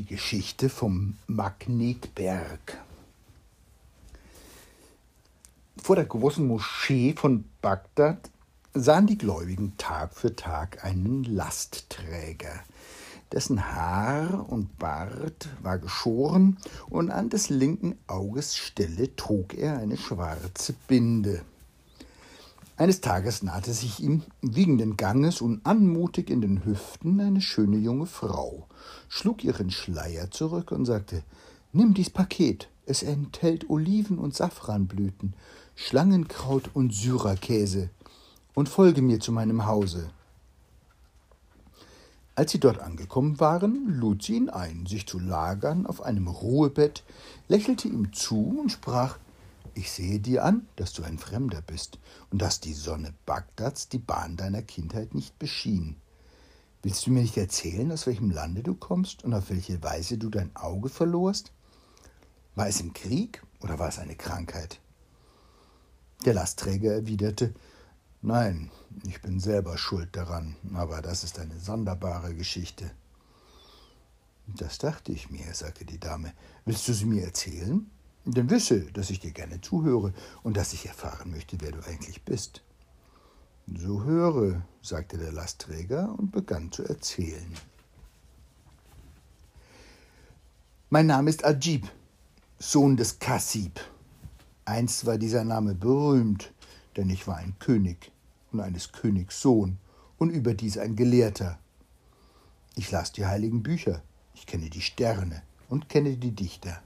Die Geschichte vom Magnetberg. Vor der großen Moschee von Bagdad sahen die Gläubigen Tag für Tag einen Lastträger. Dessen Haar und Bart war geschoren und an des linken Auges Stelle trug er eine schwarze Binde. Eines Tages nahte sich ihm wiegenden Ganges und anmutig in den Hüften eine schöne junge Frau, schlug ihren Schleier zurück und sagte Nimm dies Paket, es enthält Oliven und Safranblüten, Schlangenkraut und Syrakäse, und folge mir zu meinem Hause. Als sie dort angekommen waren, lud sie ihn ein, sich zu lagern auf einem Ruhebett, lächelte ihm zu und sprach ich sehe dir an, dass du ein Fremder bist und dass die Sonne Bagdads die Bahn deiner Kindheit nicht beschien. Willst du mir nicht erzählen, aus welchem Lande du kommst und auf welche Weise du dein Auge verlorst? War es im Krieg oder war es eine Krankheit? Der Lastträger erwiderte Nein, ich bin selber schuld daran, aber das ist eine sonderbare Geschichte. Das dachte ich mir, sagte die Dame. Willst du sie mir erzählen? Denn wisse, dass ich dir gerne zuhöre und dass ich erfahren möchte, wer du eigentlich bist. So höre, sagte der Lastträger und begann zu erzählen. Mein Name ist Ajib, Sohn des Kassib. Einst war dieser Name berühmt, denn ich war ein König und eines Königs Sohn und überdies ein Gelehrter. Ich las die heiligen Bücher, ich kenne die Sterne und kenne die Dichter.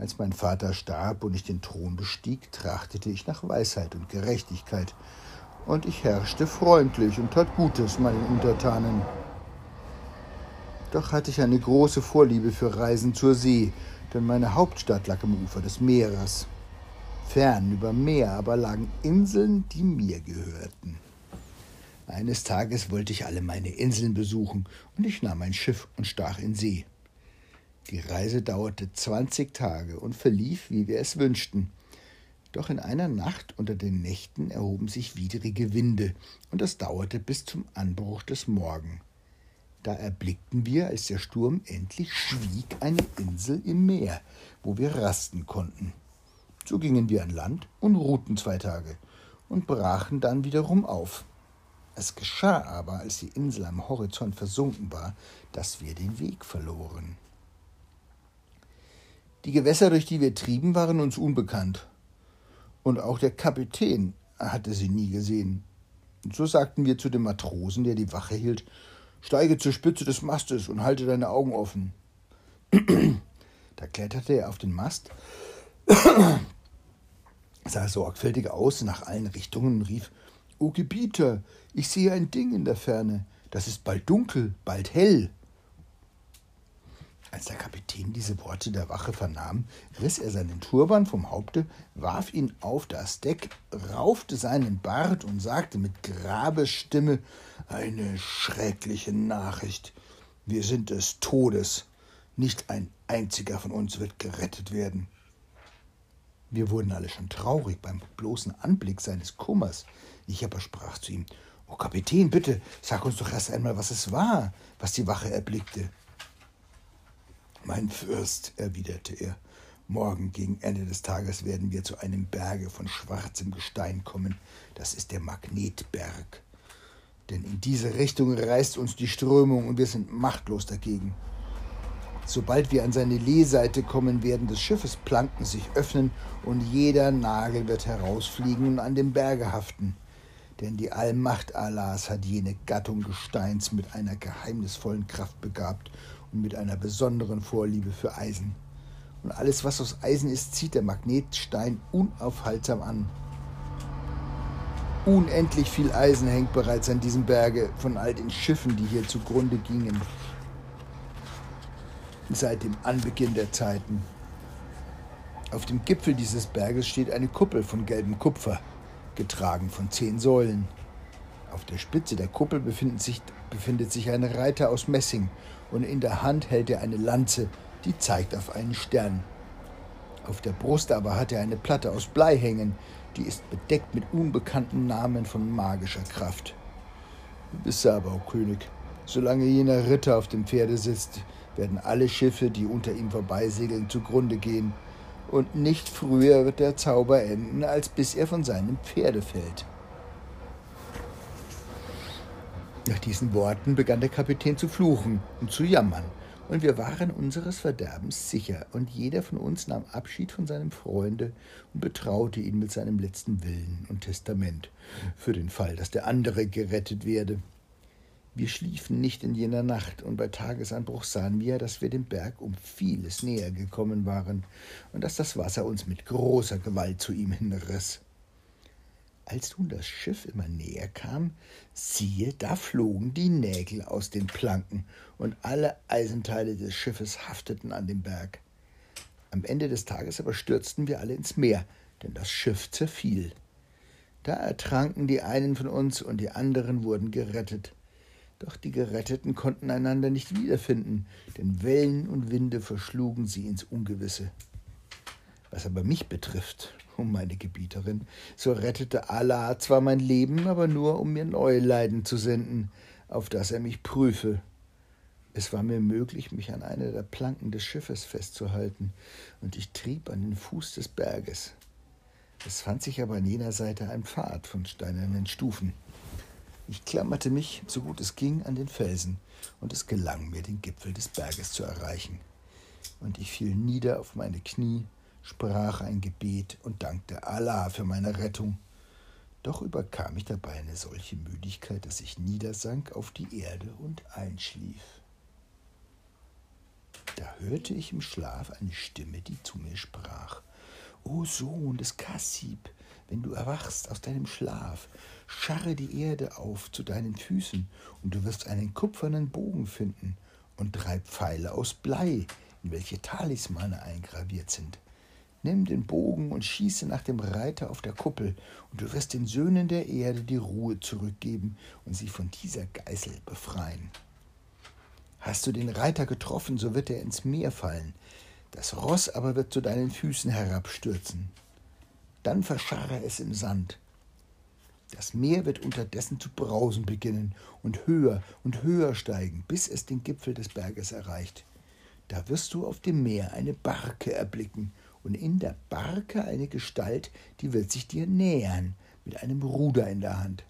Als mein Vater starb und ich den Thron bestieg, trachtete ich nach Weisheit und Gerechtigkeit, und ich herrschte freundlich und tat Gutes meinen Untertanen. Doch hatte ich eine große Vorliebe für Reisen zur See, denn meine Hauptstadt lag am Ufer des Meeres. Fern über Meer aber lagen Inseln, die mir gehörten. Eines Tages wollte ich alle meine Inseln besuchen, und ich nahm ein Schiff und stach in See. Die Reise dauerte zwanzig Tage und verlief, wie wir es wünschten. Doch in einer Nacht unter den Nächten erhoben sich widrige Winde, und es dauerte bis zum Anbruch des Morgen. Da erblickten wir, als der Sturm endlich schwieg, eine Insel im Meer, wo wir rasten konnten. So gingen wir an Land und ruhten zwei Tage und brachen dann wiederum auf. Es geschah aber, als die Insel am Horizont versunken war, dass wir den Weg verloren. Die Gewässer, durch die wir trieben, waren uns unbekannt. Und auch der Kapitän hatte sie nie gesehen. Und so sagten wir zu dem Matrosen, der die Wache hielt, steige zur Spitze des Mastes und halte deine Augen offen. da kletterte er auf den Mast, sah sorgfältig aus nach allen Richtungen und rief, O Gebieter, ich sehe ein Ding in der Ferne, das ist bald dunkel, bald hell. Als der Kapitän diese Worte der Wache vernahm, riss er seinen Turban vom Haupte, warf ihn auf das Deck, raufte seinen Bart und sagte mit Grabesstimme Eine schreckliche Nachricht. Wir sind des Todes. Nicht ein einziger von uns wird gerettet werden. Wir wurden alle schon traurig beim bloßen Anblick seines Kummers. Ich aber sprach zu ihm O Kapitän, bitte, sag uns doch erst einmal, was es war, was die Wache erblickte. Mein Fürst, erwiderte er, morgen gegen Ende des Tages werden wir zu einem Berge von schwarzem Gestein kommen. Das ist der Magnetberg. Denn in diese Richtung reißt uns die Strömung und wir sind machtlos dagegen. Sobald wir an seine Lehseite kommen, werden des Schiffes Planken sich öffnen und jeder Nagel wird herausfliegen und an dem Berge haften. Denn die Allmacht Allahs hat jene Gattung Gesteins mit einer geheimnisvollen Kraft begabt und mit einer besonderen Vorliebe für Eisen. Und alles, was aus Eisen ist, zieht der Magnetstein unaufhaltsam an. Unendlich viel Eisen hängt bereits an diesem Berge von all den Schiffen, die hier zugrunde gingen. Seit dem Anbeginn der Zeiten. Auf dem Gipfel dieses Berges steht eine Kuppel von gelbem Kupfer, getragen von zehn Säulen. Auf der Spitze der Kuppel befindet sich, befindet sich ein Reiter aus Messing und in der Hand hält er eine Lanze, die zeigt auf einen Stern. Auf der Brust aber hat er eine Platte aus Blei hängen, die ist bedeckt mit unbekannten Namen von magischer Kraft. Wisse aber, o König, solange jener Ritter auf dem Pferde sitzt, werden alle Schiffe, die unter ihm vorbeisegeln, zugrunde gehen, und nicht früher wird der Zauber enden, als bis er von seinem Pferde fällt. Nach diesen Worten begann der Kapitän zu fluchen und zu jammern, und wir waren unseres Verderbens sicher, und jeder von uns nahm Abschied von seinem Freunde und betraute ihn mit seinem letzten Willen und Testament, für den Fall, dass der andere gerettet werde. Wir schliefen nicht in jener Nacht, und bei Tagesanbruch sahen wir, dass wir dem Berg um vieles näher gekommen waren und dass das Wasser uns mit großer Gewalt zu ihm hinriss. Als nun das Schiff immer näher kam, siehe, da flogen die Nägel aus den Planken, und alle Eisenteile des Schiffes hafteten an dem Berg. Am Ende des Tages aber stürzten wir alle ins Meer, denn das Schiff zerfiel. Da ertranken die einen von uns, und die anderen wurden gerettet. Doch die Geretteten konnten einander nicht wiederfinden, denn Wellen und Winde verschlugen sie ins Ungewisse. Was aber mich betrifft, um meine Gebieterin, so rettete Allah zwar mein Leben, aber nur, um mir neue Leiden zu senden, auf das er mich prüfe. Es war mir möglich, mich an einer der Planken des Schiffes festzuhalten, und ich trieb an den Fuß des Berges. Es fand sich aber an jener Seite ein Pfad von steinernen Stufen. Ich klammerte mich, so gut es ging, an den Felsen, und es gelang mir, den Gipfel des Berges zu erreichen. Und ich fiel nieder auf meine Knie sprach ein Gebet und dankte Allah für meine Rettung. Doch überkam mich dabei eine solche Müdigkeit, dass ich niedersank auf die Erde und einschlief. Da hörte ich im Schlaf eine Stimme, die zu mir sprach. O Sohn des Kassib, wenn du erwachst aus deinem Schlaf, scharre die Erde auf zu deinen Füßen, und du wirst einen kupfernen Bogen finden und drei Pfeile aus Blei, in welche Talismane eingraviert sind. Nimm den Bogen und schieße nach dem Reiter auf der Kuppel, und du wirst den Söhnen der Erde die Ruhe zurückgeben und sie von dieser Geißel befreien. Hast du den Reiter getroffen, so wird er ins Meer fallen, das Ross aber wird zu deinen Füßen herabstürzen. Dann verscharre es im Sand. Das Meer wird unterdessen zu brausen beginnen und höher und höher steigen, bis es den Gipfel des Berges erreicht. Da wirst du auf dem Meer eine Barke erblicken, und in der Barke eine Gestalt, die wird sich dir nähern, mit einem Ruder in der Hand.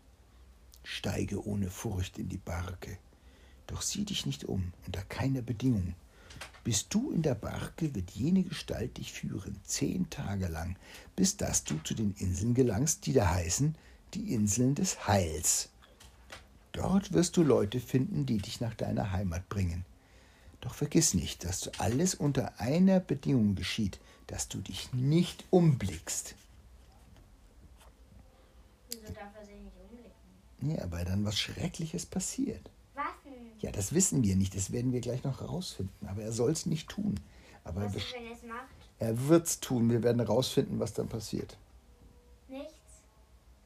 Steige ohne Furcht in die Barke, doch sieh dich nicht um, unter keiner Bedingung. Bist du in der Barke, wird jene Gestalt dich führen, zehn Tage lang, bis dass du zu den Inseln gelangst, die da heißen die Inseln des Heils. Dort wirst du Leute finden, die dich nach deiner Heimat bringen. Doch vergiss nicht, dass alles unter einer Bedingung geschieht, dass du dich nicht umblickst. Wieso darf er sich nicht umblicken? Ja, weil dann was Schreckliches passiert. Was Ja, das wissen wir nicht, das werden wir gleich noch herausfinden. Aber er soll es nicht tun. Aber was ist, wenn er es macht? Er wird es tun. Wir werden herausfinden, was dann passiert. Nichts?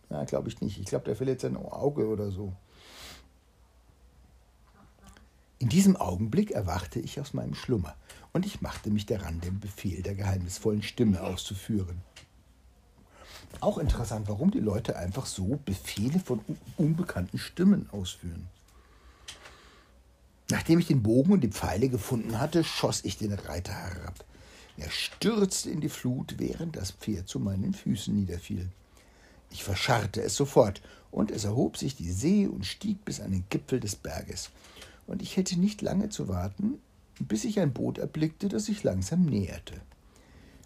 Ja, glaube ich nicht. Ich glaube, der verliert sein Auge oder so. In diesem Augenblick erwachte ich aus meinem Schlummer und ich machte mich daran, den Befehl der geheimnisvollen Stimme auszuführen. Auch interessant, warum die Leute einfach so Befehle von unbekannten Stimmen ausführen. Nachdem ich den Bogen und die Pfeile gefunden hatte, schoss ich den Reiter herab. Er stürzte in die Flut, während das Pferd zu meinen Füßen niederfiel. Ich verscharrte es sofort, und es erhob sich die See und stieg bis an den Gipfel des Berges. Und ich hätte nicht lange zu warten, bis ich ein Boot erblickte, das sich langsam näherte.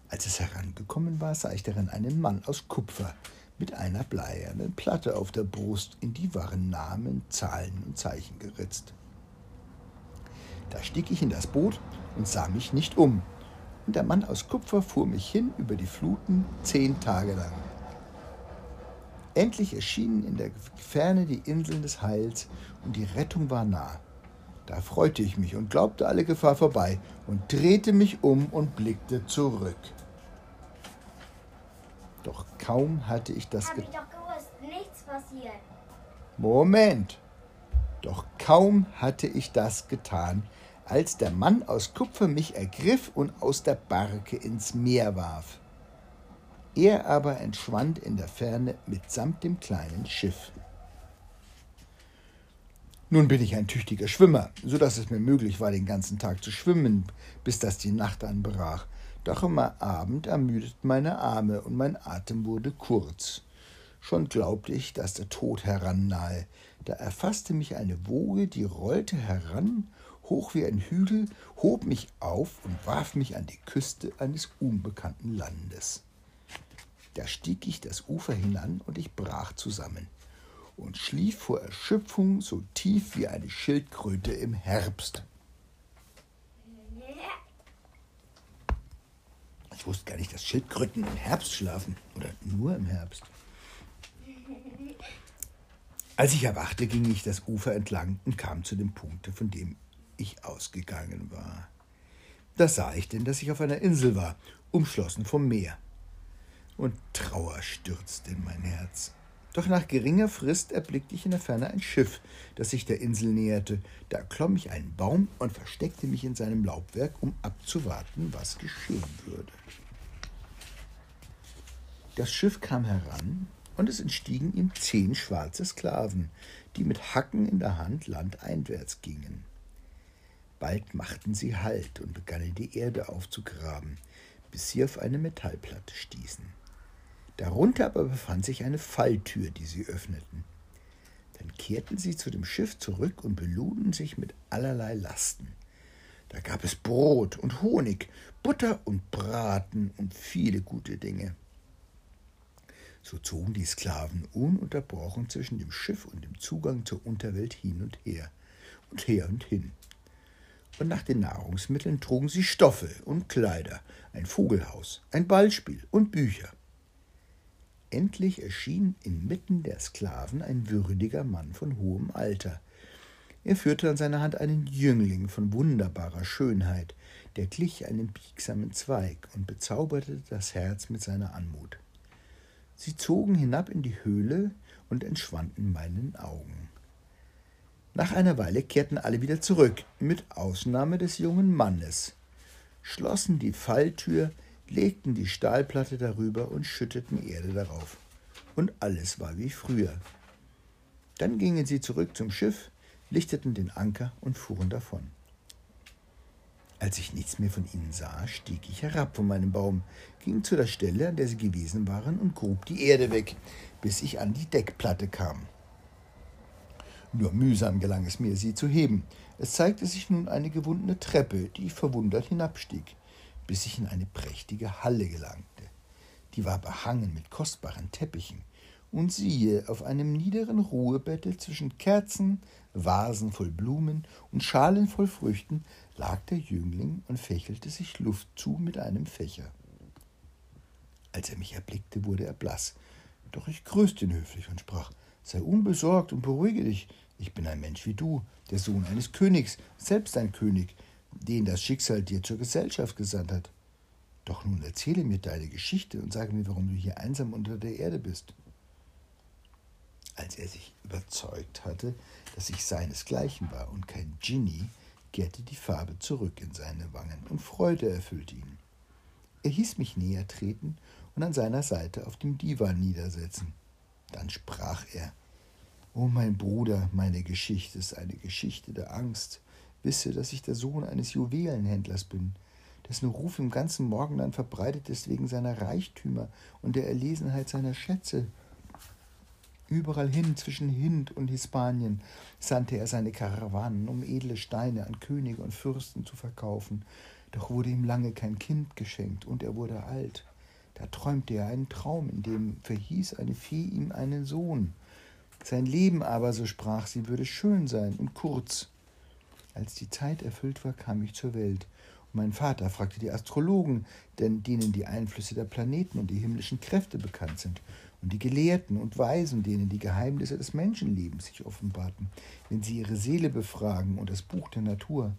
Als es herangekommen war, sah ich darin einen Mann aus Kupfer mit einer bleiernen Platte auf der Brust, in die waren Namen, Zahlen und Zeichen geritzt. Da stieg ich in das Boot und sah mich nicht um, und der Mann aus Kupfer fuhr mich hin über die Fluten zehn Tage lang. Endlich erschienen in der Ferne die Inseln des Heils, und die Rettung war nah. Da freute ich mich und glaubte alle Gefahr vorbei und drehte mich um und blickte zurück. Doch kaum hatte ich das getan. Hab ich doch gewusst, nichts passiert. Moment. Doch kaum hatte ich das getan, als der Mann aus Kupfer mich ergriff und aus der Barke ins Meer warf. Er aber entschwand in der Ferne mitsamt dem kleinen Schiff. Nun bin ich ein tüchtiger Schwimmer, so dass es mir möglich war, den ganzen Tag zu schwimmen, bis dass die Nacht anbrach. Doch am Abend ermüdeten meine Arme und mein Atem wurde kurz. Schon glaubte ich, dass der Tod herannahe. Da erfasste mich eine Woge, die rollte heran, hoch wie ein Hügel, hob mich auf und warf mich an die Küste eines unbekannten Landes. Da stieg ich das Ufer hinan und ich brach zusammen und schlief vor Erschöpfung so tief wie eine Schildkröte im Herbst. Ich wusste gar nicht, dass Schildkröten im Herbst schlafen oder nur im Herbst. Als ich erwachte, ging ich das Ufer entlang und kam zu dem Punkt, von dem ich ausgegangen war. Da sah ich denn, dass ich auf einer Insel war, umschlossen vom Meer. Und Trauer stürzte in mein Herz. Doch nach geringer Frist erblickte ich in der Ferne ein Schiff, das sich der Insel näherte. Da klomm ich einen Baum und versteckte mich in seinem Laubwerk, um abzuwarten, was geschehen würde. Das Schiff kam heran, und es entstiegen ihm zehn schwarze Sklaven, die mit Hacken in der Hand landeinwärts gingen. Bald machten sie Halt und begannen die Erde aufzugraben, bis sie auf eine Metallplatte stießen. Darunter aber befand sich eine Falltür, die sie öffneten. Dann kehrten sie zu dem Schiff zurück und beluden sich mit allerlei Lasten. Da gab es Brot und Honig, Butter und Braten und viele gute Dinge. So zogen die Sklaven ununterbrochen zwischen dem Schiff und dem Zugang zur Unterwelt hin und her und her und hin. Und nach den Nahrungsmitteln trugen sie Stoffe und Kleider, ein Vogelhaus, ein Ballspiel und Bücher. Endlich erschien inmitten der Sklaven ein würdiger Mann von hohem Alter. Er führte an seiner Hand einen Jüngling von wunderbarer Schönheit, der glich einem biegsamen Zweig und bezauberte das Herz mit seiner Anmut. Sie zogen hinab in die Höhle und entschwanden meinen Augen. Nach einer Weile kehrten alle wieder zurück, mit Ausnahme des jungen Mannes, schlossen die Falltür, legten die Stahlplatte darüber und schütteten Erde darauf. Und alles war wie früher. Dann gingen sie zurück zum Schiff, lichteten den Anker und fuhren davon. Als ich nichts mehr von ihnen sah, stieg ich herab von meinem Baum, ging zu der Stelle, an der sie gewesen waren, und grub die Erde weg, bis ich an die Deckplatte kam. Nur mühsam gelang es mir, sie zu heben. Es zeigte sich nun eine gewundene Treppe, die ich verwundert hinabstieg bis ich in eine prächtige Halle gelangte. Die war behangen mit kostbaren Teppichen, und siehe, auf einem niederen Ruhebette zwischen Kerzen, Vasen voll Blumen und Schalen voll Früchten lag der Jüngling und fächelte sich Luft zu mit einem Fächer. Als er mich erblickte, wurde er blass, doch ich grüßte ihn höflich und sprach Sei unbesorgt und beruhige dich, ich bin ein Mensch wie du, der Sohn eines Königs, selbst ein König, den das Schicksal dir zur Gesellschaft gesandt hat. Doch nun erzähle mir deine Geschichte und sage mir, warum du hier einsam unter der Erde bist. Als er sich überzeugt hatte, dass ich seinesgleichen war und kein Genie, kehrte die Farbe zurück in seine Wangen und Freude erfüllte ihn. Er hieß mich näher treten und an seiner Seite auf dem Divan niedersetzen. Dann sprach er: O mein Bruder, meine Geschichte ist eine Geschichte der Angst, Wisse, dass ich der Sohn eines Juwelenhändlers bin, dessen Ruf im ganzen Morgenland verbreitet ist wegen seiner Reichtümer und der Erlesenheit seiner Schätze. Überall hin zwischen Hind und Hispanien sandte er seine Karawanen, um edle Steine an Könige und Fürsten zu verkaufen. Doch wurde ihm lange kein Kind geschenkt und er wurde alt. Da träumte er einen Traum, in dem verhieß eine Fee ihm einen Sohn. Sein Leben aber, so sprach sie, würde schön sein und kurz. Als die Zeit erfüllt war, kam ich zur Welt. Und mein Vater fragte die Astrologen, denn denen die Einflüsse der Planeten und die himmlischen Kräfte bekannt sind, und die Gelehrten und Weisen, denen die Geheimnisse des Menschenlebens sich offenbarten, wenn sie ihre Seele befragen und das Buch der Natur.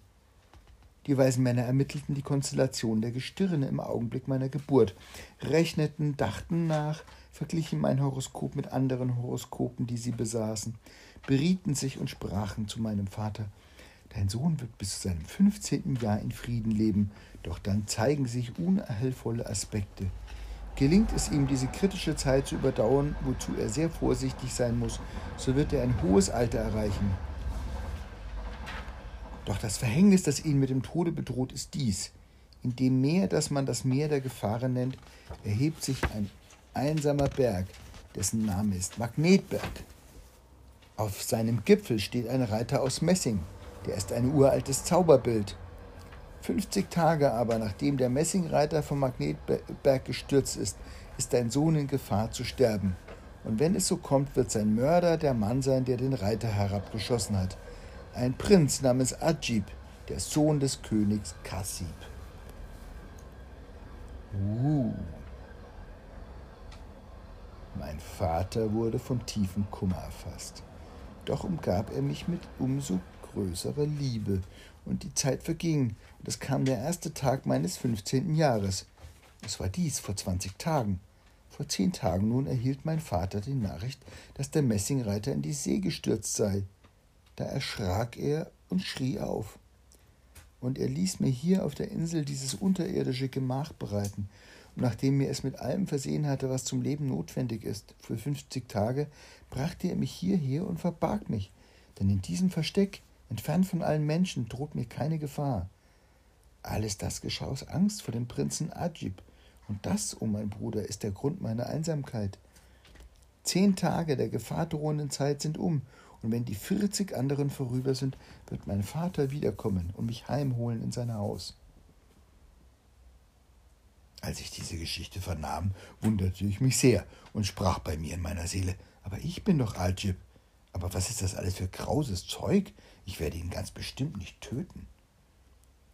Die weisen Männer ermittelten die Konstellation der Gestirne im Augenblick meiner Geburt, rechneten, dachten nach, verglichen mein Horoskop mit anderen Horoskopen, die sie besaßen, berieten sich und sprachen zu meinem Vater Dein Sohn wird bis zu seinem 15. Jahr in Frieden leben, doch dann zeigen sich unerhellvolle Aspekte. Gelingt es ihm, diese kritische Zeit zu überdauern, wozu er sehr vorsichtig sein muss, so wird er ein hohes Alter erreichen. Doch das Verhängnis, das ihn mit dem Tode bedroht, ist dies. In dem Meer, das man das Meer der Gefahren nennt, erhebt sich ein einsamer Berg, dessen Name ist Magnetberg. Auf seinem Gipfel steht ein Reiter aus Messing, der ist ein uraltes Zauberbild. 50 Tage aber, nachdem der Messingreiter vom Magnetberg gestürzt ist, ist dein Sohn in Gefahr zu sterben. Und wenn es so kommt, wird sein Mörder der Mann sein, der den Reiter herabgeschossen hat. Ein Prinz namens Ajib, der Sohn des Königs Kassib. Uh. Mein Vater wurde von tiefem Kummer erfasst. Doch umgab er mich mit umso größerer Liebe, und die Zeit verging, und es kam der erste Tag meines 15. Jahres. Es war dies vor 20 Tagen. Vor zehn Tagen nun erhielt mein Vater die Nachricht, dass der Messingreiter in die See gestürzt sei. Da erschrak er und schrie auf. Und er ließ mir hier auf der Insel dieses unterirdische Gemach bereiten, und nachdem er es mit allem versehen hatte, was zum Leben notwendig ist, für fünfzig Tage, brachte er mich hierher und verbarg mich, denn in diesem Versteck, entfernt von allen Menschen, droht mir keine Gefahr. Alles das geschah aus Angst vor dem Prinzen Ajib, und das, o oh mein Bruder, ist der Grund meiner Einsamkeit. Zehn Tage der gefahrdrohenden Zeit sind um, und wenn die vierzig anderen vorüber sind, wird mein Vater wiederkommen und mich heimholen in sein Haus. Als ich diese Geschichte vernahm, wunderte ich mich sehr und sprach bei mir in meiner Seele, aber ich bin doch Aljib. Aber was ist das alles für grauses Zeug? Ich werde ihn ganz bestimmt nicht töten.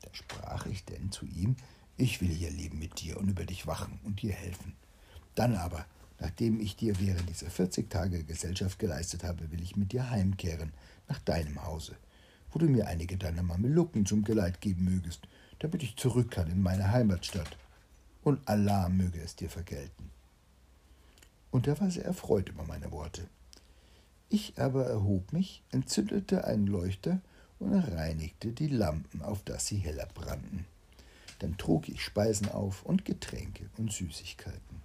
Da sprach ich denn zu ihm, ich will hier leben mit dir und über dich wachen und dir helfen. Dann aber, nachdem ich dir während dieser 40 Tage Gesellschaft geleistet habe, will ich mit dir heimkehren nach deinem Hause, wo du mir einige deiner Mamelucken zum Geleit geben mögest, damit ich zurück kann in meine Heimatstadt und Allah möge es dir vergelten. Und er war sehr erfreut über meine Worte. Ich aber erhob mich, entzündete einen Leuchter und reinigte die Lampen, auf dass sie heller brannten. Dann trug ich Speisen auf und Getränke und Süßigkeiten.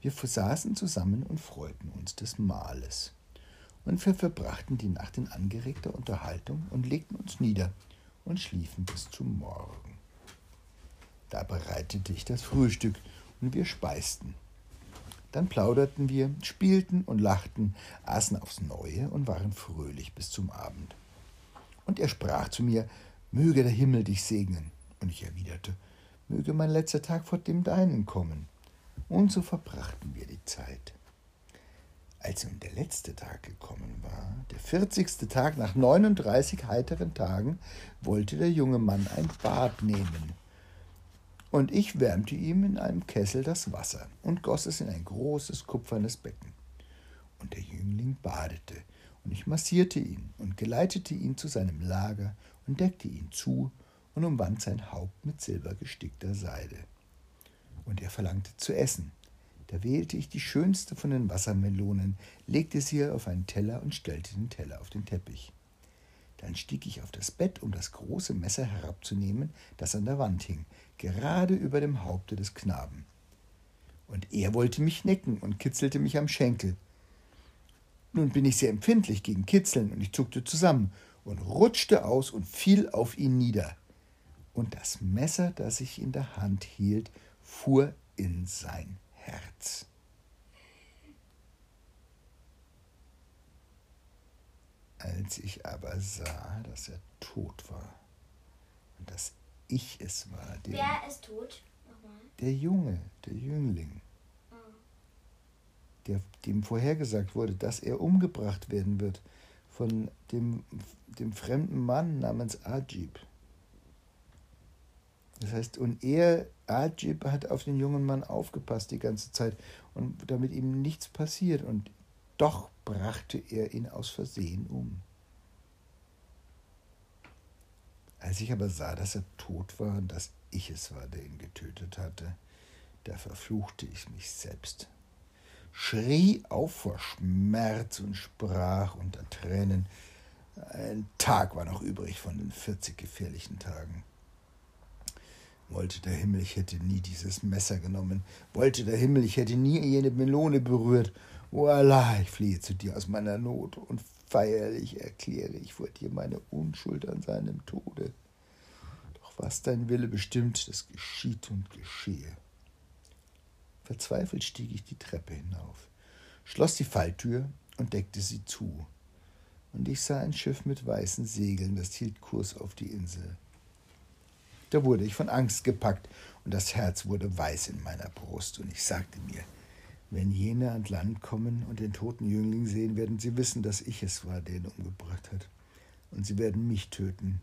Wir saßen zusammen und freuten uns des Mahles. Und wir verbrachten die Nacht in angeregter Unterhaltung und legten uns nieder und schliefen bis zum Morgen. Da bereitete ich das Frühstück und wir speisten. Dann plauderten wir, spielten und lachten, aßen aufs Neue und waren fröhlich bis zum Abend. Und er sprach zu mir, möge der Himmel dich segnen. Und ich erwiderte, möge mein letzter Tag vor dem deinen kommen. Und so verbrachten wir die Zeit. Als nun der letzte Tag gekommen war, der vierzigste Tag nach neununddreißig heiteren Tagen, wollte der junge Mann ein Bad nehmen und ich wärmte ihm in einem Kessel das Wasser und goss es in ein großes kupfernes Becken. Und der Jüngling badete, und ich massierte ihn und geleitete ihn zu seinem Lager und deckte ihn zu und umwand sein Haupt mit silbergestickter Seide. Und er verlangte zu essen. Da wählte ich die schönste von den Wassermelonen, legte sie auf einen Teller und stellte den Teller auf den Teppich. Dann stieg ich auf das Bett, um das große Messer herabzunehmen, das an der Wand hing, gerade über dem Haupte des Knaben. Und er wollte mich necken und kitzelte mich am Schenkel. Nun bin ich sehr empfindlich gegen Kitzeln und ich zuckte zusammen und rutschte aus und fiel auf ihn nieder. Und das Messer, das ich in der Hand hielt, fuhr in sein Herz. Als ich aber sah, dass er tot war und dass ich es war, der. Wer ist tot? Nochmal. Der Junge, der Jüngling. Oh. Der, dem vorhergesagt wurde, dass er umgebracht werden wird von dem, dem fremden Mann namens Ajib. Das heißt, und er, Ajib, hat auf den jungen Mann aufgepasst die ganze Zeit und damit ihm nichts passiert. Und doch brachte er ihn aus Versehen um. Als ich aber sah, dass er tot war und dass ich es war, der ihn getötet hatte, da verfluchte ich mich selbst, schrie auf vor Schmerz und sprach unter Tränen, ein Tag war noch übrig von den vierzig gefährlichen Tagen. Wollte der Himmel, ich hätte nie dieses Messer genommen. Wollte der Himmel, ich hätte nie jene Melone berührt. O Allah, ich fliehe zu dir aus meiner Not und feierlich erkläre ich vor dir meine Unschuld an seinem Tode. Doch was dein Wille bestimmt, das geschieht und geschehe. Verzweifelt stieg ich die Treppe hinauf, schloss die Falltür und deckte sie zu. Und ich sah ein Schiff mit weißen Segeln, das hielt Kurs auf die Insel. Da wurde ich von Angst gepackt und das Herz wurde weiß in meiner Brust und ich sagte mir, wenn jene an Land kommen und den toten Jüngling sehen, werden sie wissen, dass ich es war, der ihn umgebracht hat. Und sie werden mich töten.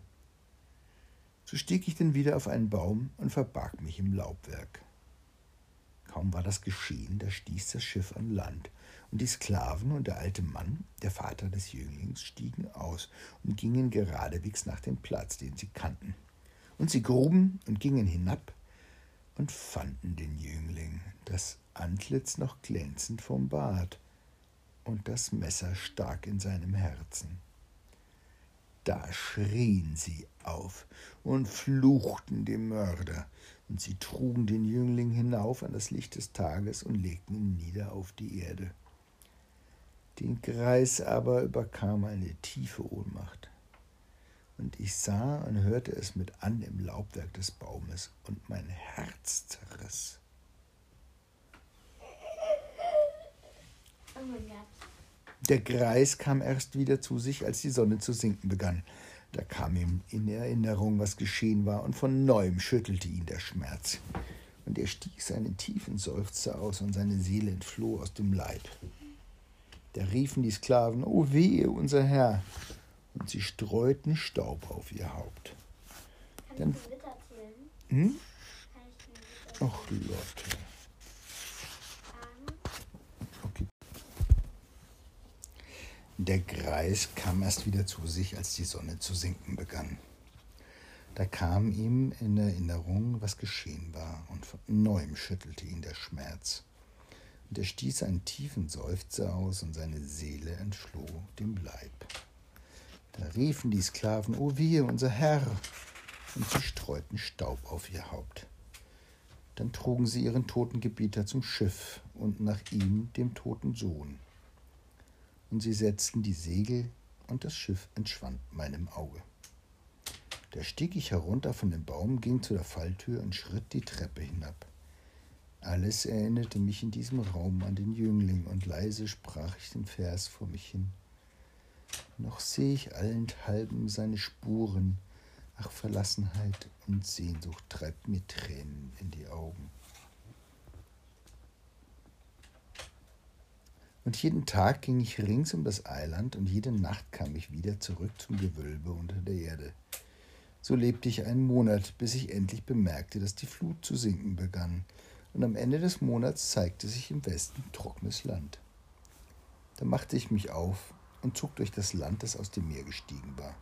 So stieg ich denn wieder auf einen Baum und verbarg mich im Laubwerk. Kaum war das geschehen, da stieß das Schiff an Land, und die Sklaven und der alte Mann, der Vater des Jünglings, stiegen aus und gingen geradewegs nach dem Platz, den sie kannten. Und sie gruben und gingen hinab und fanden den Jüngling, das Antlitz noch glänzend vom Bart und das Messer stark in seinem Herzen. Da schrien sie auf und fluchten dem Mörder, und sie trugen den Jüngling hinauf an das Licht des Tages und legten ihn nieder auf die Erde. Den Greis aber überkam eine tiefe Ohnmacht und ich sah und hörte es mit an im Laubwerk des Baumes, und mein Herz zerriss. Der Greis kam erst wieder zu sich, als die Sonne zu sinken begann. Da kam ihm in Erinnerung, was geschehen war, und von neuem schüttelte ihn der Schmerz. Und er stieß einen tiefen Seufzer aus, und seine Seele entfloh aus dem Leib. Da riefen die Sklaven, O wehe, unser Herr, und sie streuten Staub auf ihr Haupt. Kann Dann- ich einen Witz erzählen? Hm? Kann ich Ach, Lotte. erzählen? Okay. Der Greis kam erst wieder zu sich, als die Sonne zu sinken begann. Da kam ihm in Erinnerung, was geschehen war, und von neuem schüttelte ihn der Schmerz. Und er stieß einen tiefen Seufzer aus, und seine Seele entfloh dem Leib. Da riefen die Sklaven, O wehe, unser Herr, und sie streuten Staub auf ihr Haupt. Dann trugen sie ihren toten Gebieter zum Schiff und nach ihm dem toten Sohn. Und sie setzten die Segel, und das Schiff entschwand meinem Auge. Da stieg ich herunter von dem Baum, ging zu der Falltür und schritt die Treppe hinab. Alles erinnerte mich in diesem Raum an den Jüngling, und leise sprach ich den Vers vor mich hin. Noch seh ich allenthalben seine Spuren, ach Verlassenheit und Sehnsucht treibt mir Tränen in die Augen. Und jeden Tag ging ich rings um das Eiland und jede Nacht kam ich wieder zurück zum Gewölbe unter der Erde. So lebte ich einen Monat, bis ich endlich bemerkte, dass die Flut zu sinken begann, und am Ende des Monats zeigte sich im Westen trockenes Land. Da machte ich mich auf und zog durch das Land, das aus dem Meer gestiegen war.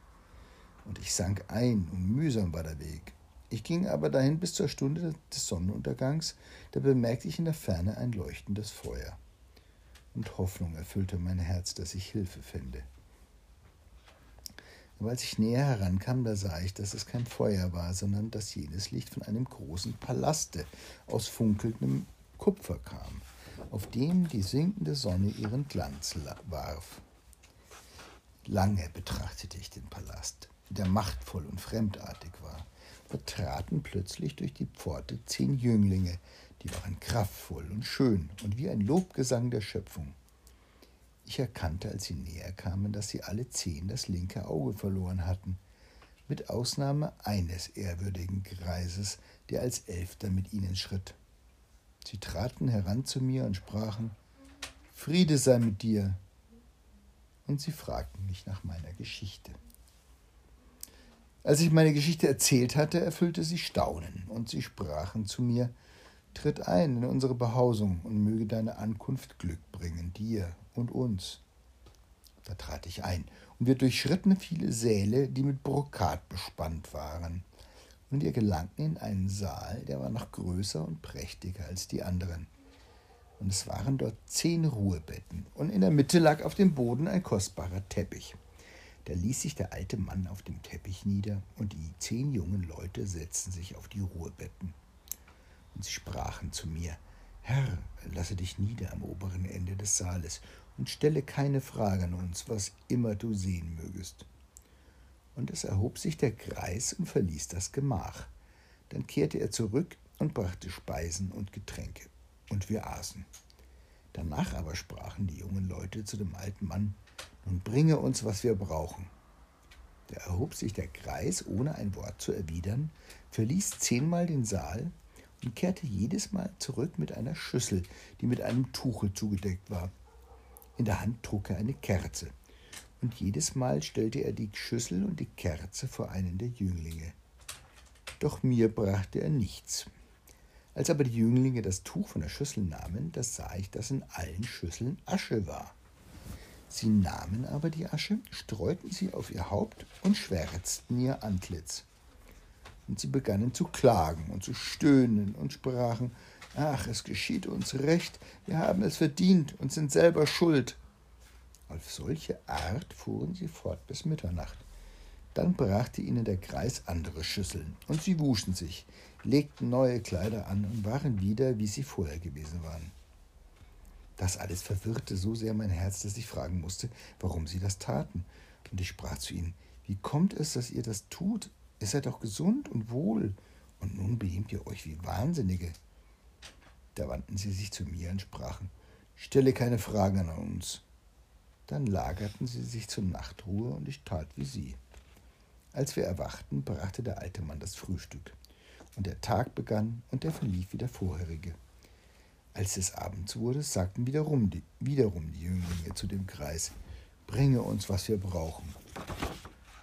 Und ich sank ein, und mühsam war der Weg. Ich ging aber dahin bis zur Stunde des Sonnenuntergangs, da bemerkte ich in der Ferne ein leuchtendes Feuer. Und Hoffnung erfüllte mein Herz, dass ich Hilfe fände. Aber als ich näher herankam, da sah ich, dass es kein Feuer war, sondern dass jenes Licht von einem großen Palaste aus funkelndem Kupfer kam, auf dem die sinkende Sonne ihren Glanz la- warf. Lange betrachtete ich den Palast, der machtvoll und fremdartig war. Da traten plötzlich durch die Pforte zehn Jünglinge, die waren kraftvoll und schön und wie ein Lobgesang der Schöpfung. Ich erkannte, als sie näher kamen, dass sie alle zehn das linke Auge verloren hatten, mit Ausnahme eines ehrwürdigen Greises, der als Elfter mit ihnen schritt. Sie traten heran zu mir und sprachen Friede sei mit dir. Und sie fragten mich nach meiner Geschichte. Als ich meine Geschichte erzählt hatte, erfüllte sie Staunen, und sie sprachen zu mir Tritt ein in unsere Behausung und möge deine Ankunft Glück bringen, dir und uns. Da trat ich ein, und wir durchschritten viele Säle, die mit Brokat bespannt waren. Und wir gelangten in einen Saal, der war noch größer und prächtiger als die anderen. Und es waren dort zehn Ruhebetten, und in der Mitte lag auf dem Boden ein kostbarer Teppich. Da ließ sich der alte Mann auf dem Teppich nieder, und die zehn jungen Leute setzten sich auf die Ruhebetten. Und sie sprachen zu mir, Herr, lasse dich nieder am oberen Ende des Saales, und stelle keine Frage an uns, was immer du sehen mögest. Und es erhob sich der Greis und verließ das Gemach. Dann kehrte er zurück und brachte Speisen und Getränke, und wir aßen. Danach aber sprachen die jungen Leute zu dem alten Mann, nun bringe uns, was wir brauchen. Da erhob sich der Greis, ohne ein Wort zu erwidern, verließ zehnmal den Saal und kehrte jedes Mal zurück mit einer Schüssel, die mit einem Tuche zugedeckt war. In der Hand trug er eine Kerze, und jedes Mal stellte er die Schüssel und die Kerze vor einen der Jünglinge. Doch mir brachte er nichts. Als aber die Jünglinge das Tuch von der Schüssel nahmen, da sah ich, dass in allen Schüsseln Asche war. Sie nahmen aber die Asche, streuten sie auf ihr Haupt und schwärzten ihr Antlitz. Und sie begannen zu klagen und zu stöhnen und sprachen, Ach, es geschieht uns recht, wir haben es verdient und sind selber schuld. Auf solche Art fuhren sie fort bis Mitternacht. Dann brachte ihnen der Kreis andere Schüsseln, und sie wuschen sich, legten neue Kleider an und waren wieder, wie sie vorher gewesen waren. Das alles verwirrte so sehr mein Herz, dass ich fragen musste, warum sie das taten. Und ich sprach zu ihnen, wie kommt es, dass ihr das tut? Ihr seid doch gesund und wohl, und nun benehmt ihr euch wie Wahnsinnige. Da wandten sie sich zu mir und sprachen, stelle keine Fragen an uns. Dann lagerten sie sich zur Nachtruhe, und ich tat wie sie. Als wir erwachten, brachte der alte Mann das Frühstück, und der Tag begann, und er verlief wie der vorherige. Als es abends wurde, sagten wiederum die, wiederum die Jünglinge zu dem Kreis, bringe uns, was wir brauchen.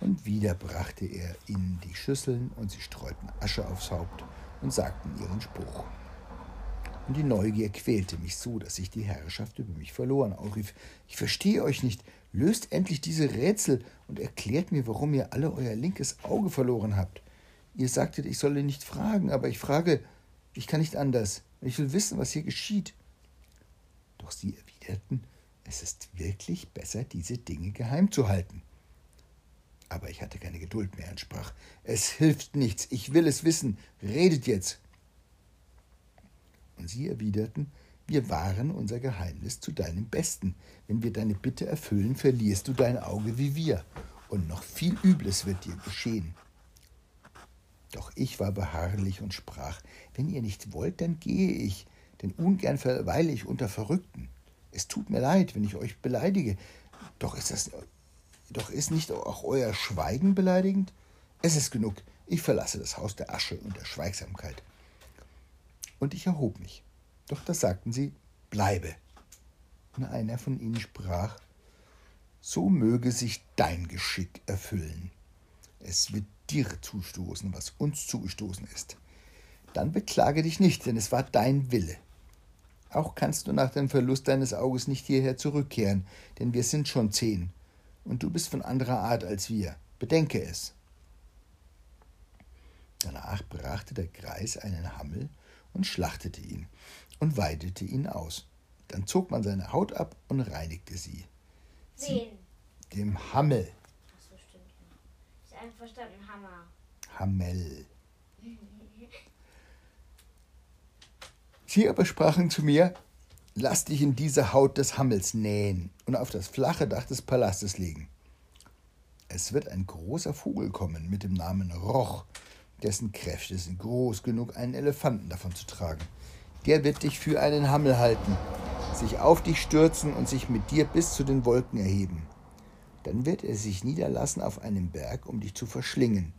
Und wieder brachte er ihnen die Schüsseln, und sie streuten Asche aufs Haupt und sagten ihren Spruch. Und die Neugier quälte mich so, dass ich die Herrschaft über mich verloren ausrief. Ich verstehe euch nicht. Löst endlich diese Rätsel und erklärt mir, warum ihr alle euer linkes Auge verloren habt. Ihr sagtet, ich solle nicht fragen, aber ich frage, ich kann nicht anders. Ich will wissen, was hier geschieht. Doch sie erwiderten, es ist wirklich besser, diese Dinge geheim zu halten. Aber ich hatte keine Geduld mehr und sprach, es hilft nichts, ich will es wissen, redet jetzt. Und sie erwiderten, wir wahren unser Geheimnis zu deinem Besten. Wenn wir deine Bitte erfüllen, verlierst du dein Auge wie wir, und noch viel Übles wird dir geschehen. Doch ich war beharrlich und sprach, wenn ihr nicht wollt, dann gehe ich, denn ungern verweile ich unter Verrückten. Es tut mir leid, wenn ich euch beleidige, doch ist das doch ist nicht auch euer Schweigen beleidigend? Es ist genug, ich verlasse das Haus der Asche und der Schweigsamkeit. Und ich erhob mich. Doch da sagten sie, bleibe. Und einer von ihnen sprach, so möge sich dein Geschick erfüllen. Es wird dir zustoßen, was uns zugestoßen ist. Dann beklage dich nicht, denn es war dein Wille. Auch kannst du nach dem Verlust deines Auges nicht hierher zurückkehren, denn wir sind schon zehn, und du bist von anderer Art als wir. Bedenke es. Danach brachte der Greis einen Hammel und schlachtete ihn und weidete ihn aus. Dann zog man seine Haut ab und reinigte sie. Wen? Dem Hammel. Achso, stimmt. Ja. Ich habe verstanden, Hammer. Hammel. Sie aber sprachen zu mir, lass dich in diese Haut des Hammels nähen und auf das flache Dach des Palastes legen. Es wird ein großer Vogel kommen mit dem Namen Roch, dessen Kräfte sind groß genug, einen Elefanten davon zu tragen. Der wird dich für einen Hammel halten, sich auf dich stürzen und sich mit dir bis zu den Wolken erheben. Dann wird er sich niederlassen auf einem Berg, um dich zu verschlingen.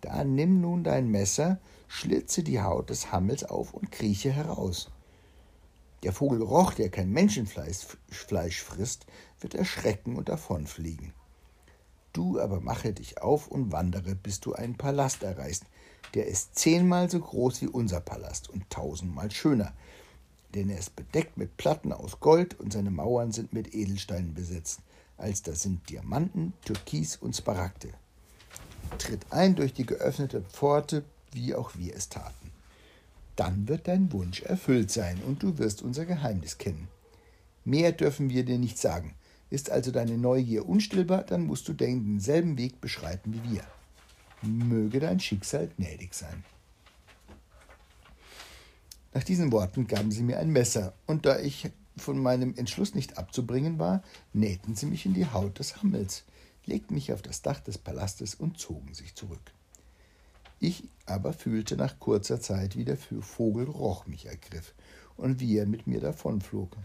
Da nimm nun dein Messer, schlitze die Haut des Hammels auf und krieche heraus. Der Vogel Roch, der kein Menschenfleisch Fleisch frisst, wird erschrecken und davonfliegen. Du aber mache dich auf und wandere, bis du einen Palast erreichst. Der ist zehnmal so groß wie unser Palast und tausendmal schöner, denn er ist bedeckt mit Platten aus Gold und seine Mauern sind mit Edelsteinen besetzt, als da sind Diamanten, Türkis und Smaragde. Tritt ein durch die geöffnete Pforte, wie auch wir es taten. Dann wird dein Wunsch erfüllt sein und du wirst unser Geheimnis kennen. Mehr dürfen wir dir nicht sagen. Ist also deine Neugier unstillbar, dann musst du denselben Weg beschreiten wie wir. Möge dein Schicksal gnädig sein. Nach diesen Worten gaben sie mir ein Messer, und da ich von meinem Entschluss nicht abzubringen war, nähten sie mich in die Haut des Hammels, legten mich auf das Dach des Palastes und zogen sich zurück. Ich aber fühlte nach kurzer Zeit, wie der Vogel Roch mich ergriff und wie er mit mir davonflog.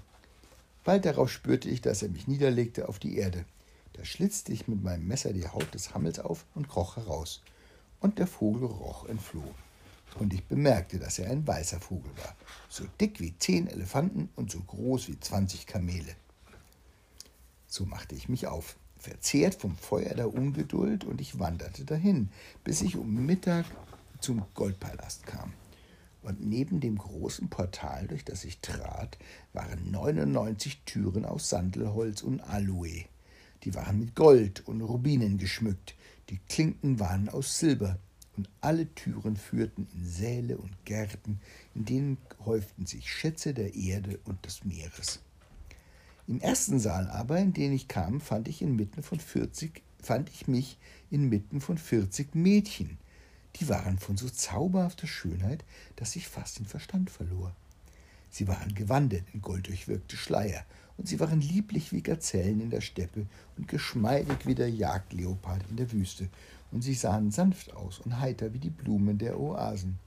Bald darauf spürte ich, dass er mich niederlegte auf die Erde. Da schlitzte ich mit meinem Messer die Haut des Hammels auf und kroch heraus. Und der Vogel roch entfloh. Und ich bemerkte, dass er ein weißer Vogel war, so dick wie zehn Elefanten und so groß wie zwanzig Kamele. So machte ich mich auf, verzehrt vom Feuer der Ungeduld, und ich wanderte dahin, bis ich um Mittag zum Goldpalast kam. Und neben dem großen Portal, durch das ich trat, waren 99 Türen aus Sandelholz und Aloe. Die waren mit Gold und Rubinen geschmückt, die Klinken waren aus Silber, und alle Türen führten in Säle und Gärten, in denen häuften sich Schätze der Erde und des Meeres. Im ersten Saal aber, in den ich kam, fand ich inmitten von 40, fand ich mich inmitten von 40 Mädchen. Die waren von so zauberhafter Schönheit, dass ich fast den Verstand verlor. Sie waren gewandet in golddurchwirkte Schleier, und sie waren lieblich wie Gazellen in der Steppe und geschmeidig wie der Jagdleopard in der Wüste, und sie sahen sanft aus und heiter wie die Blumen der Oasen.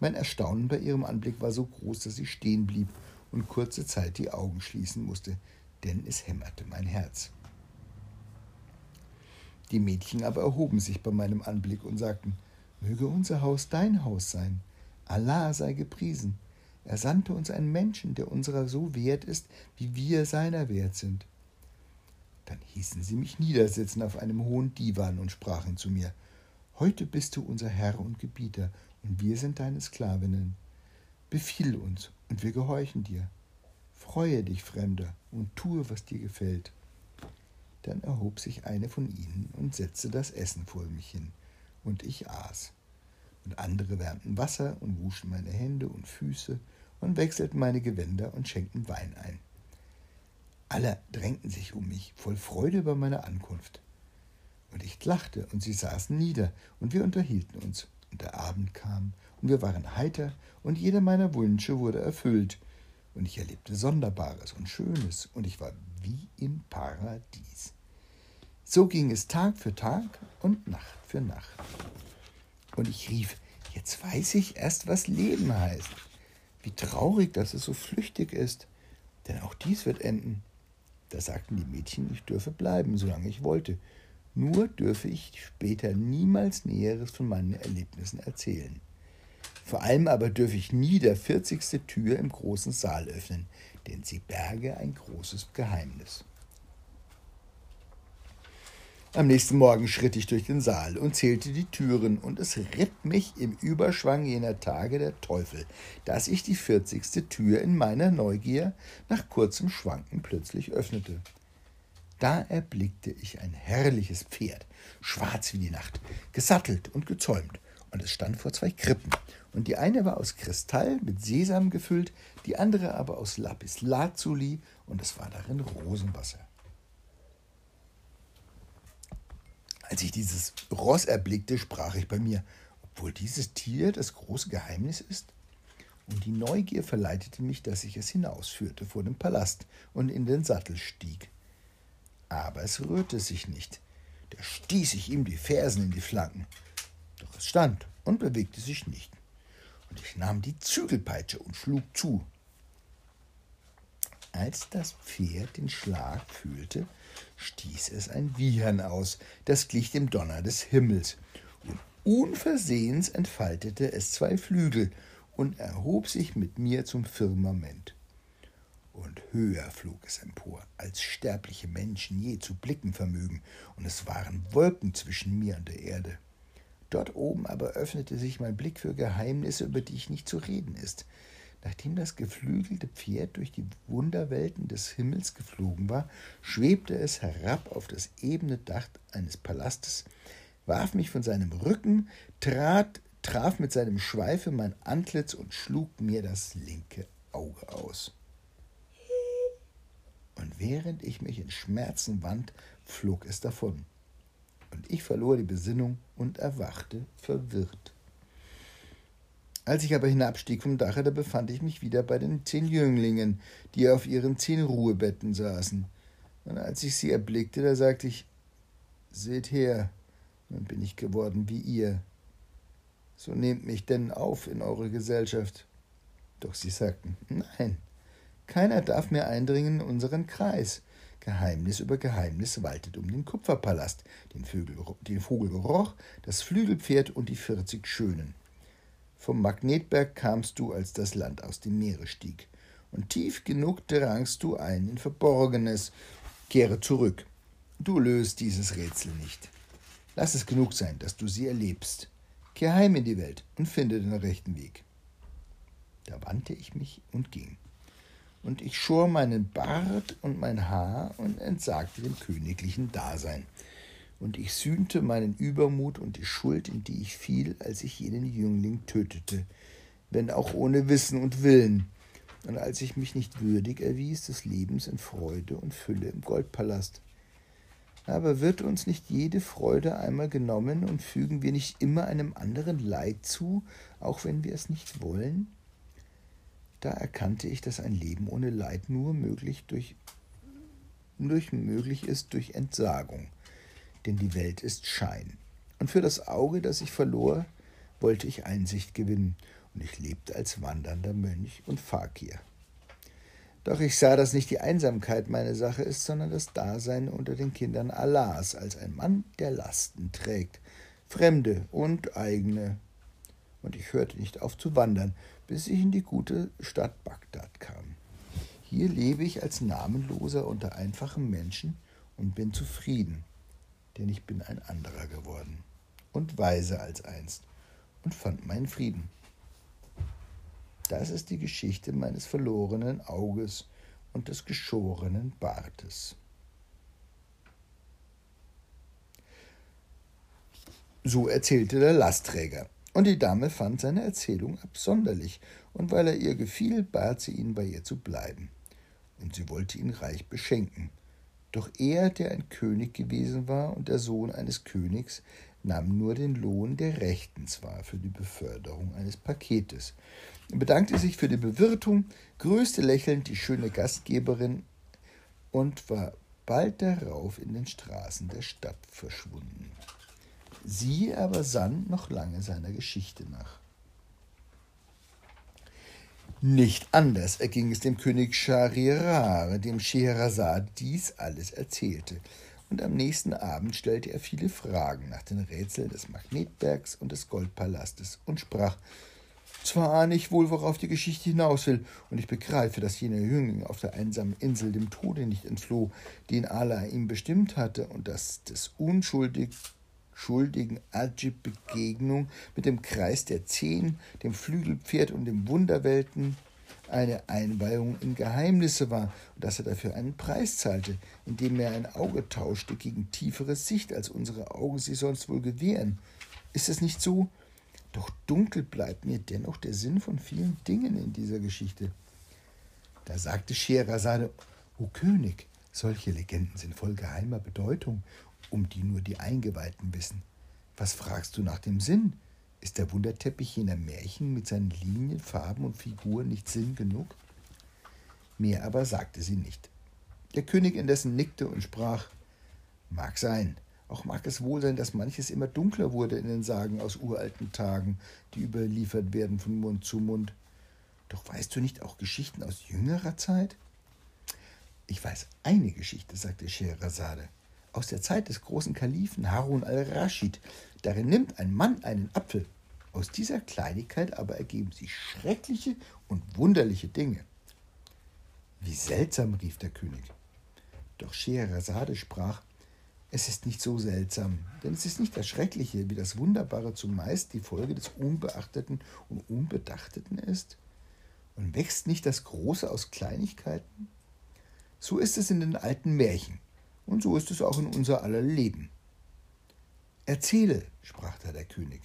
Mein Erstaunen bei ihrem Anblick war so groß, dass ich stehen blieb und kurze Zeit die Augen schließen musste, denn es hämmerte mein Herz. Die Mädchen aber erhoben sich bei meinem Anblick und sagten, Möge unser Haus dein Haus sein. Allah sei gepriesen. Er sandte uns einen Menschen, der unserer so wert ist, wie wir seiner wert sind. Dann hießen sie mich niedersitzen auf einem hohen Divan und sprachen zu mir, Heute bist du unser Herr und Gebieter, und wir sind deine Sklavinnen. Befiehl uns, und wir gehorchen dir. Freue dich, Fremder, und tue, was dir gefällt. Dann erhob sich eine von ihnen und setzte das Essen vor mich hin, und ich aß. Und andere wärmten Wasser und wuschen meine Hände und Füße und wechselten meine Gewänder und schenkten Wein ein. Alle drängten sich um mich, voll Freude über meine Ankunft. Und ich lachte, und sie saßen nieder, und wir unterhielten uns. Und der Abend kam, und wir waren heiter, und jeder meiner Wünsche wurde erfüllt. Und ich erlebte Sonderbares und Schönes, und ich war wie im Paradies. So ging es Tag für Tag und Nacht für Nacht. Und ich rief, jetzt weiß ich erst, was Leben heißt. Wie traurig, dass es so flüchtig ist. Denn auch dies wird enden. Da sagten die Mädchen, ich dürfe bleiben, solange ich wollte. Nur dürfe ich später niemals Näheres von meinen Erlebnissen erzählen. Vor allem aber dürfe ich nie der vierzigste Tür im großen Saal öffnen, denn sie berge ein großes Geheimnis. Am nächsten Morgen schritt ich durch den Saal und zählte die Türen, und es ritt mich im Überschwang jener Tage der Teufel, dass ich die vierzigste Tür in meiner Neugier nach kurzem Schwanken plötzlich öffnete. Da erblickte ich ein herrliches Pferd, schwarz wie die Nacht, gesattelt und gezäumt, und es stand vor zwei Krippen, und die eine war aus Kristall mit Sesam gefüllt, die andere aber aus Lapis Lazuli, und es war darin Rosenwasser. Als ich dieses Ross erblickte, sprach ich bei mir, obwohl dieses Tier das große Geheimnis ist? Und die Neugier verleitete mich, dass ich es hinausführte vor dem Palast und in den Sattel stieg. Aber es rührte sich nicht. Da stieß ich ihm die Fersen in die Flanken. Doch es stand und bewegte sich nicht. Und ich nahm die Zügelpeitsche und schlug zu. Als das Pferd den Schlag fühlte, stieß es ein Wiehern aus, das glich dem Donner des Himmels, und unversehens entfaltete es zwei Flügel und erhob sich mit mir zum Firmament. Und höher flog es empor, als sterbliche Menschen je zu blicken vermögen, und es waren Wolken zwischen mir und der Erde. Dort oben aber öffnete sich mein Blick für Geheimnisse, über die ich nicht zu reden ist. Nachdem das geflügelte Pferd durch die Wunderwelten des Himmels geflogen war, schwebte es herab auf das ebene Dach eines Palastes, warf mich von seinem Rücken, trat, traf mit seinem Schweife mein Antlitz und schlug mir das linke Auge aus. Und während ich mich in Schmerzen wand, flog es davon. Und ich verlor die Besinnung und erwachte verwirrt. Als ich aber hinabstieg vom Dache, da befand ich mich wieder bei den zehn Jünglingen, die auf ihren zehn Ruhebetten saßen. Und als ich sie erblickte, da sagte ich, Seht her, nun bin ich geworden wie ihr. So nehmt mich denn auf in eure Gesellschaft. Doch sie sagten, nein, keiner darf mehr eindringen in unseren Kreis. Geheimnis über Geheimnis waltet um den Kupferpalast, den, Vögel, den Vogelgeruch, das Flügelpferd und die vierzig Schönen. Vom Magnetberg kamst du, als das Land aus dem Meere stieg, und tief genug drangst du ein in Verborgenes. Kehre zurück. Du löst dieses Rätsel nicht. Lass es genug sein, dass du sie erlebst. Kehr heim in die Welt und finde den rechten Weg. Da wandte ich mich und ging und ich schor meinen Bart und mein Haar und entsagte dem königlichen Dasein. Und ich sühnte meinen Übermut und die Schuld, in die ich fiel, als ich jenen Jüngling tötete, wenn auch ohne Wissen und Willen, und als ich mich nicht würdig erwies des Lebens in Freude und Fülle im Goldpalast. Aber wird uns nicht jede Freude einmal genommen und fügen wir nicht immer einem anderen Leid zu, auch wenn wir es nicht wollen? Da erkannte ich, dass ein Leben ohne Leid nur möglich, durch, durch möglich ist durch Entsagung. Denn die Welt ist Schein. Und für das Auge, das ich verlor, wollte ich Einsicht gewinnen, und ich lebte als wandernder Mönch und Fakir. Doch ich sah, dass nicht die Einsamkeit meine Sache ist, sondern das Dasein unter den Kindern Allahs als ein Mann, der Lasten trägt, fremde und eigene. Und ich hörte nicht auf zu wandern, bis ich in die gute Stadt Bagdad kam. Hier lebe ich als Namenloser unter einfachen Menschen und bin zufrieden, denn ich bin ein anderer geworden und weiser als einst und fand meinen Frieden. Das ist die Geschichte meines verlorenen Auges und des geschorenen Bartes. So erzählte der Lastträger. Und die Dame fand seine Erzählung absonderlich, und weil er ihr gefiel, bat sie ihn, bei ihr zu bleiben. Und sie wollte ihn reich beschenken. Doch er, der ein König gewesen war und der Sohn eines Königs, nahm nur den Lohn, der rechtens war für die Beförderung eines Paketes. Er bedankte sich für die Bewirtung, grüßte lächelnd die schöne Gastgeberin und war bald darauf in den Straßen der Stadt verschwunden. Sie aber sann noch lange seiner Geschichte nach. Nicht anders erging es dem König Schahriar, dem Scheherazade dies alles erzählte. Und am nächsten Abend stellte er viele Fragen nach den Rätseln des Magnetbergs und des Goldpalastes und sprach: Zwar ahne ich wohl, worauf die Geschichte hinaus will, und ich begreife, dass jener Jüngling auf der einsamen Insel dem Tode nicht entfloh, den Allah ihm bestimmt hatte, und dass des unschuldig schuldigen Ajib-Begegnung mit dem Kreis der Zehn, dem Flügelpferd und dem Wunderwelten eine Einweihung in Geheimnisse war und dass er dafür einen Preis zahlte, indem er ein Auge tauschte gegen tiefere Sicht, als unsere Augen sie sonst wohl gewähren. Ist es nicht so? Doch dunkel bleibt mir dennoch der Sinn von vielen Dingen in dieser Geschichte. Da sagte Scheherazade, O König, solche Legenden sind voll geheimer Bedeutung um die nur die Eingeweihten wissen. Was fragst du nach dem Sinn? Ist der Wunderteppich jener Märchen mit seinen Linien, Farben und Figuren nicht Sinn genug? Mehr aber sagte sie nicht. Der König indessen nickte und sprach Mag sein, auch mag es wohl sein, dass manches immer dunkler wurde in den Sagen aus uralten Tagen, die überliefert werden von Mund zu Mund. Doch weißt du nicht auch Geschichten aus jüngerer Zeit? Ich weiß eine Geschichte, sagte Scheherazade aus der Zeit des großen Kalifen Harun al-Raschid. Darin nimmt ein Mann einen Apfel. Aus dieser Kleinigkeit aber ergeben sich schreckliche und wunderliche Dinge. Wie seltsam, rief der König. Doch Scheherazade sprach, es ist nicht so seltsam, denn es ist nicht das Schreckliche wie das Wunderbare zumeist die Folge des Unbeachteten und Unbedachteten ist? Und wächst nicht das Große aus Kleinigkeiten? So ist es in den alten Märchen. Und so ist es auch in unser aller Leben. Erzähle, sprach da der König.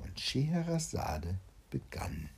Und Scheherazade begann.